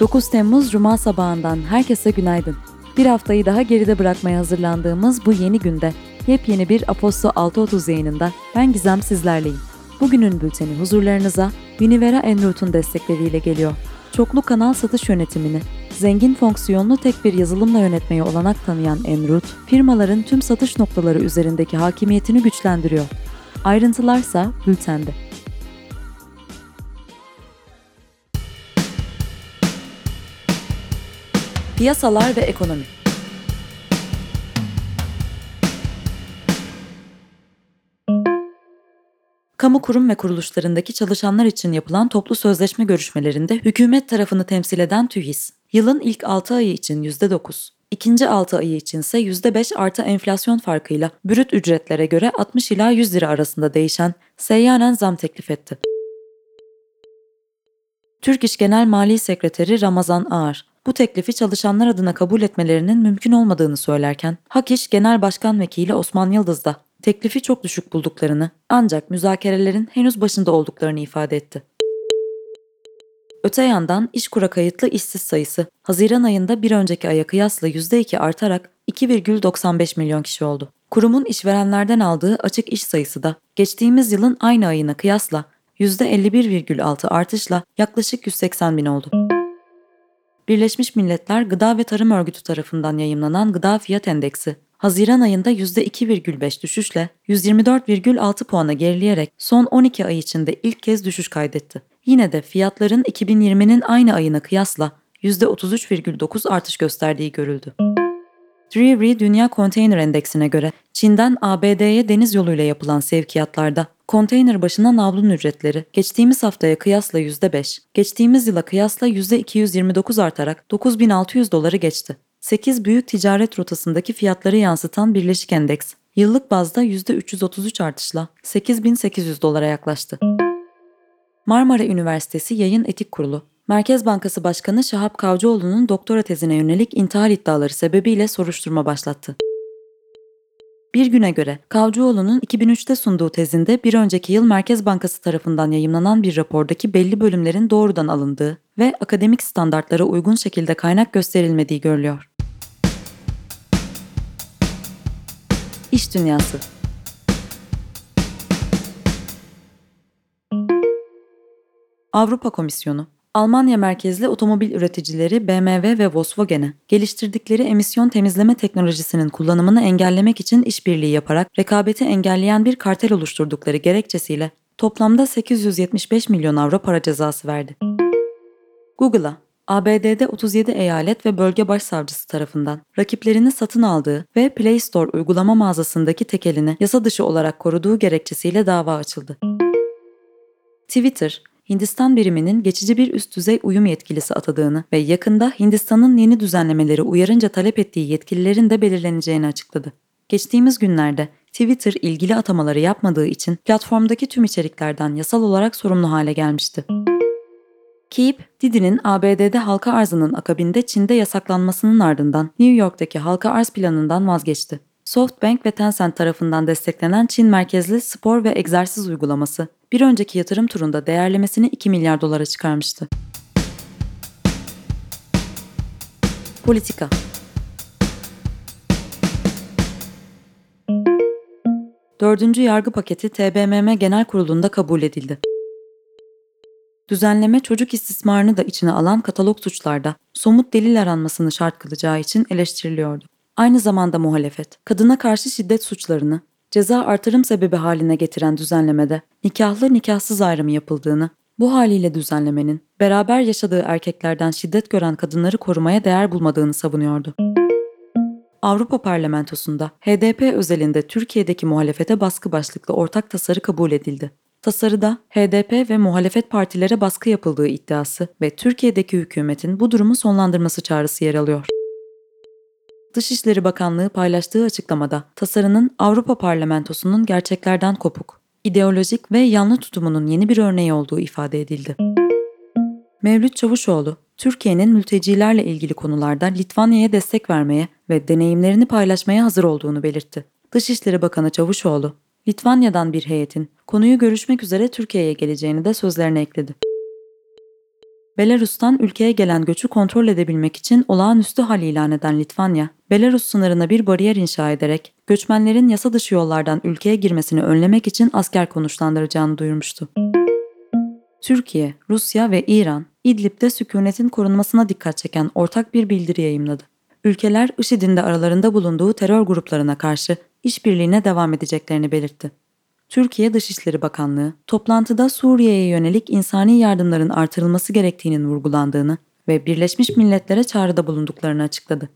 9 Temmuz Cuma sabahından herkese günaydın. Bir haftayı daha geride bırakmaya hazırlandığımız bu yeni günde yepyeni bir Aposto 6.30 yayınında ben Gizem sizlerleyim. Bugünün bülteni huzurlarınıza Univera Enrout'un destekleriyle geliyor. Çoklu kanal satış yönetimini, zengin fonksiyonlu tek bir yazılımla yönetmeye olanak tanıyan Enrout, firmaların tüm satış noktaları üzerindeki hakimiyetini güçlendiriyor. Ayrıntılarsa bültende. Piyasalar ve ekonomi. Kamu kurum ve kuruluşlarındaki çalışanlar için yapılan toplu sözleşme görüşmelerinde hükümet tarafını temsil eden TÜİS, yılın ilk 6 ayı için %9, ikinci 6 ayı için ise %5 artı enflasyon farkıyla brüt ücretlere göre 60 ila 100 lira arasında değişen seyyanen zam teklif etti. Türk İş Genel Mali Sekreteri Ramazan Ağar, bu teklifi çalışanlar adına kabul etmelerinin mümkün olmadığını söylerken, Hak İş Genel Başkan Vekili Osman Yıldız da teklifi çok düşük bulduklarını ancak müzakerelerin henüz başında olduklarını ifade etti. Öte yandan işkura kayıtlı işsiz sayısı Haziran ayında bir önceki aya kıyasla %2 artarak 2,95 milyon kişi oldu. Kurumun işverenlerden aldığı açık iş sayısı da geçtiğimiz yılın aynı ayına kıyasla %51,6 artışla yaklaşık 180 bin oldu. Birleşmiş Milletler Gıda ve Tarım Örgütü tarafından yayımlanan Gıda Fiyat Endeksi, Haziran ayında %2,5 düşüşle 124,6 puana gerileyerek son 12 ay içinde ilk kez düşüş kaydetti. Yine de fiyatların 2020'nin aynı ayına kıyasla %33,9 artış gösterdiği görüldü. Drewry Dünya Konteyner Endeksine göre Çin'den ABD'ye deniz yoluyla yapılan sevkiyatlarda konteyner başına navlun ücretleri geçtiğimiz haftaya kıyasla %5, geçtiğimiz yıla kıyasla %229 artarak 9600 doları geçti. 8 büyük ticaret rotasındaki fiyatları yansıtan Birleşik Endeks, yıllık bazda %333 artışla 8800 dolara yaklaştı. Marmara Üniversitesi Yayın Etik Kurulu, Merkez Bankası Başkanı Şahap Kavcıoğlu'nun doktora tezine yönelik intihar iddiaları sebebiyle soruşturma başlattı. Bir güne göre Kavcıoğlu'nun 2003'te sunduğu tezinde bir önceki yıl Merkez Bankası tarafından yayımlanan bir rapordaki belli bölümlerin doğrudan alındığı ve akademik standartlara uygun şekilde kaynak gösterilmediği görülüyor. İş Dünyası Avrupa Komisyonu Almanya merkezli otomobil üreticileri BMW ve Volkswagen'e geliştirdikleri emisyon temizleme teknolojisinin kullanımını engellemek için işbirliği yaparak rekabeti engelleyen bir kartel oluşturdukları gerekçesiyle toplamda 875 milyon avro para cezası verdi. Google'a ABD'de 37 eyalet ve bölge başsavcısı tarafından rakiplerini satın aldığı ve Play Store uygulama mağazasındaki tekelini yasa dışı olarak koruduğu gerekçesiyle dava açıldı. Twitter, Hindistan biriminin geçici bir üst düzey uyum yetkilisi atadığını ve yakında Hindistan'ın yeni düzenlemeleri uyarınca talep ettiği yetkililerin de belirleneceğini açıkladı. Geçtiğimiz günlerde Twitter ilgili atamaları yapmadığı için platformdaki tüm içeriklerden yasal olarak sorumlu hale gelmişti. Keep, Didi'nin ABD'de halka arzının akabinde Çin'de yasaklanmasının ardından New York'taki halka arz planından vazgeçti. SoftBank ve Tencent tarafından desteklenen Çin merkezli spor ve egzersiz uygulaması bir önceki yatırım turunda değerlemesini 2 milyar dolara çıkarmıştı. Politika Dördüncü yargı paketi TBMM Genel Kurulu'nda kabul edildi. Düzenleme çocuk istismarını da içine alan katalog suçlarda somut delil aranmasını şart kılacağı için eleştiriliyordu. Aynı zamanda muhalefet, kadına karşı şiddet suçlarını ceza artırım sebebi haline getiren düzenlemede nikahlı nikahsız ayrımı yapıldığını, bu haliyle düzenlemenin beraber yaşadığı erkeklerden şiddet gören kadınları korumaya değer bulmadığını savunuyordu. Avrupa Parlamentosu'nda HDP özelinde Türkiye'deki muhalefete baskı başlıklı ortak tasarı kabul edildi. Tasarıda HDP ve muhalefet partilere baskı yapıldığı iddiası ve Türkiye'deki hükümetin bu durumu sonlandırması çağrısı yer alıyor. Dışişleri Bakanlığı paylaştığı açıklamada tasarının Avrupa Parlamentosu'nun gerçeklerden kopuk, ideolojik ve yanlı tutumunun yeni bir örneği olduğu ifade edildi. Mevlüt Çavuşoğlu, Türkiye'nin mültecilerle ilgili konularda Litvanya'ya destek vermeye ve deneyimlerini paylaşmaya hazır olduğunu belirtti. Dışişleri Bakanı Çavuşoğlu, Litvanya'dan bir heyetin konuyu görüşmek üzere Türkiye'ye geleceğini de sözlerine ekledi. Belarus'tan ülkeye gelen göçü kontrol edebilmek için olağanüstü hal ilan eden Litvanya, Belarus sınırına bir bariyer inşa ederek göçmenlerin yasa dışı yollardan ülkeye girmesini önlemek için asker konuşlandıracağını duyurmuştu. Türkiye, Rusya ve İran, İdlib'de sükunetin korunmasına dikkat çeken ortak bir bildiri yayımladı. Ülkeler IŞİD'in de aralarında bulunduğu terör gruplarına karşı işbirliğine devam edeceklerini belirtti. Türkiye Dışişleri Bakanlığı, toplantıda Suriye'ye yönelik insani yardımların artırılması gerektiğinin vurgulandığını ve Birleşmiş Milletler'e çağrıda bulunduklarını açıkladı.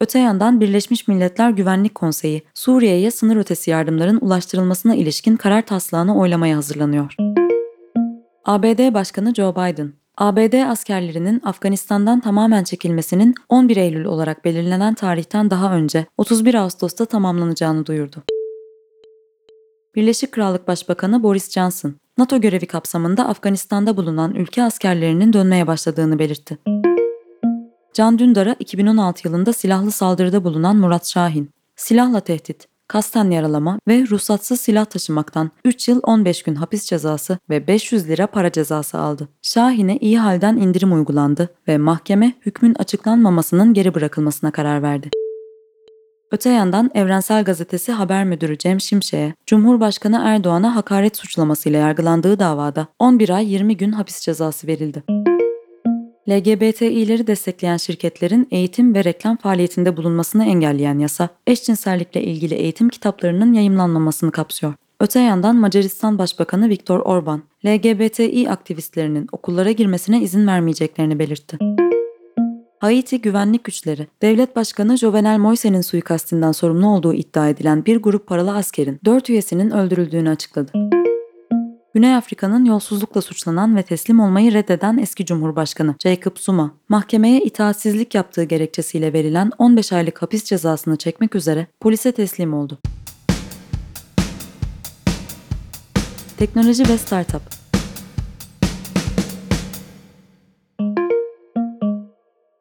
Öte yandan Birleşmiş Milletler Güvenlik Konseyi, Suriye'ye sınır ötesi yardımların ulaştırılmasına ilişkin karar taslağını oylamaya hazırlanıyor. ABD Başkanı Joe Biden, ABD askerlerinin Afganistan'dan tamamen çekilmesinin 11 Eylül olarak belirlenen tarihten daha önce 31 Ağustos'ta tamamlanacağını duyurdu. Birleşik Krallık Başbakanı Boris Johnson, NATO görevi kapsamında Afganistan'da bulunan ülke askerlerinin dönmeye başladığını belirtti. Can Dündar'a 2016 yılında silahlı saldırıda bulunan Murat Şahin, silahla tehdit, kasten yaralama ve ruhsatsız silah taşımaktan 3 yıl 15 gün hapis cezası ve 500 lira para cezası aldı. Şahin'e iyi halden indirim uygulandı ve mahkeme hükmün açıklanmamasının geri bırakılmasına karar verdi. Öte yandan Evrensel Gazetesi haber müdürü Cem Şimşek'e Cumhurbaşkanı Erdoğan'a hakaret suçlamasıyla yargılandığı davada 11 ay 20 gün hapis cezası verildi. LGBTİ'leri destekleyen şirketlerin eğitim ve reklam faaliyetinde bulunmasını engelleyen yasa, eşcinsellikle ilgili eğitim kitaplarının yayımlanmamasını kapsıyor. Öte yandan Macaristan Başbakanı Viktor Orban, LGBTİ aktivistlerinin okullara girmesine izin vermeyeceklerini belirtti. Haiti güvenlik güçleri, devlet başkanı Jovenel Moise'nin suikastinden sorumlu olduğu iddia edilen bir grup paralı askerin 4 üyesinin öldürüldüğünü açıkladı. Güney Afrika'nın yolsuzlukla suçlanan ve teslim olmayı reddeden eski Cumhurbaşkanı Jacob Zuma, mahkemeye itaatsizlik yaptığı gerekçesiyle verilen 15 aylık hapis cezasını çekmek üzere polise teslim oldu. Teknoloji ve Startup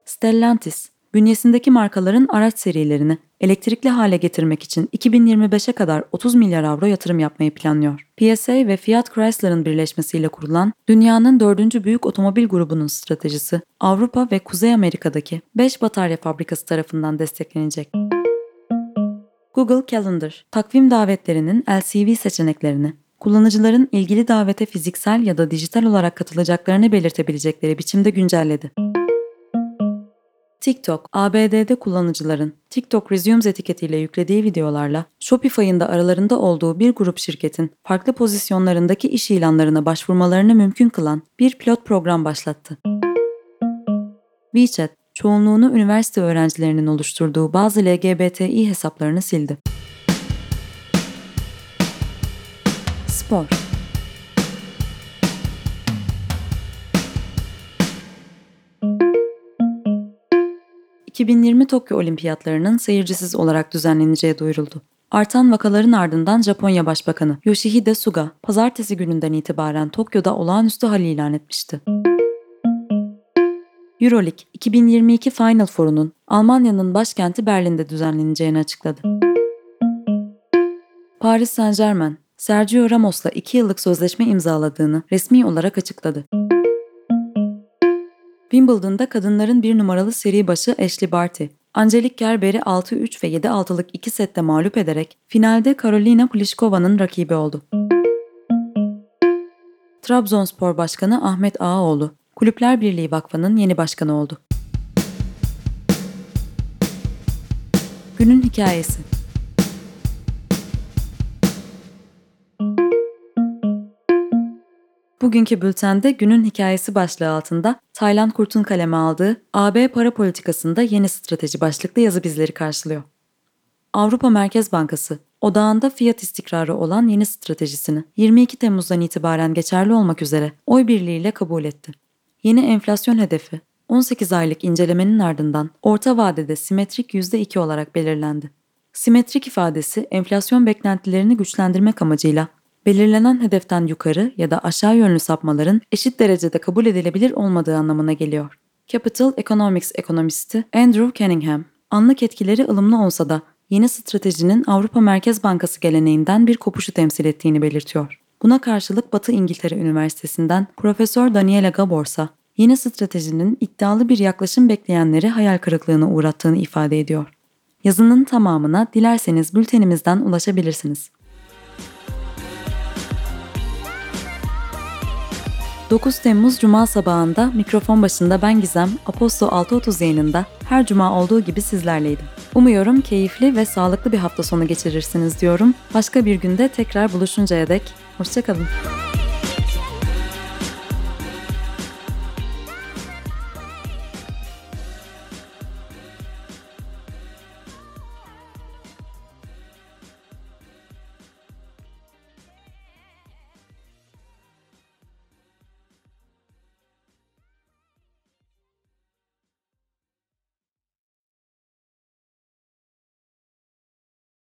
Stellantis, bünyesindeki markaların araç serilerini elektrikli hale getirmek için 2025'e kadar 30 milyar avro yatırım yapmayı planlıyor. PSA ve Fiat Chrysler'ın birleşmesiyle kurulan dünyanın dördüncü büyük otomobil grubunun stratejisi Avrupa ve Kuzey Amerika'daki 5 batarya fabrikası tarafından desteklenecek. Google Calendar, takvim davetlerinin LCV seçeneklerini, kullanıcıların ilgili davete fiziksel ya da dijital olarak katılacaklarını belirtebilecekleri biçimde güncelledi. TikTok, ABD'de kullanıcıların TikTok Resumes etiketiyle yüklediği videolarla Shopify'ın da aralarında olduğu bir grup şirketin farklı pozisyonlarındaki iş ilanlarına başvurmalarını mümkün kılan bir pilot program başlattı. WeChat, çoğunluğunu üniversite öğrencilerinin oluşturduğu bazı LGBTİ hesaplarını sildi. Spor 2020 Tokyo Olimpiyatlarının seyircisiz olarak düzenleneceği duyuruldu. Artan vakaların ardından Japonya Başbakanı Yoshihide Suga, pazartesi gününden itibaren Tokyo'da olağanüstü hal ilan etmişti. Euroleague 2022 Final Four'unun Almanya'nın başkenti Berlin'de düzenleneceğini açıkladı. Paris Saint-Germain, Sergio Ramos'la 2 yıllık sözleşme imzaladığını resmi olarak açıkladı. Wimbledon'da kadınların bir numaralı seri başı Ashley Barty, Angelique Kerber'i 6-3 ve 7-6'lık 2 sette mağlup ederek finalde Karolina Pliškova'nın rakibi oldu. Trabzonspor Başkanı Ahmet Ağaoğlu, Kulüpler Birliği Vakfı'nın yeni başkanı oldu. Günün hikayesi Bugünkü bültende günün hikayesi başlığı altında Taylan Kurt'un kaleme aldığı AB para politikasında yeni strateji başlıklı yazı bizleri karşılıyor. Avrupa Merkez Bankası, odağında fiyat istikrarı olan yeni stratejisini 22 Temmuz'dan itibaren geçerli olmak üzere oy birliğiyle kabul etti. Yeni enflasyon hedefi 18 aylık incelemenin ardından orta vadede simetrik %2 olarak belirlendi. Simetrik ifadesi enflasyon beklentilerini güçlendirmek amacıyla belirlenen hedeften yukarı ya da aşağı yönlü sapmaların eşit derecede kabul edilebilir olmadığı anlamına geliyor. Capital Economics ekonomisti Andrew Cunningham, anlık etkileri ılımlı olsa da yeni stratejinin Avrupa Merkez Bankası geleneğinden bir kopuşu temsil ettiğini belirtiyor. Buna karşılık Batı İngiltere Üniversitesi'nden Profesör Daniela Gaborsa, yeni stratejinin iddialı bir yaklaşım bekleyenleri hayal kırıklığına uğrattığını ifade ediyor. Yazının tamamına dilerseniz bültenimizden ulaşabilirsiniz. 9 Temmuz Cuma sabahında mikrofon başında ben Gizem, Aposto 6.30 yayınında her cuma olduğu gibi sizlerleydim. Umuyorum keyifli ve sağlıklı bir hafta sonu geçirirsiniz diyorum. Başka bir günde tekrar buluşuncaya dek hoşçakalın.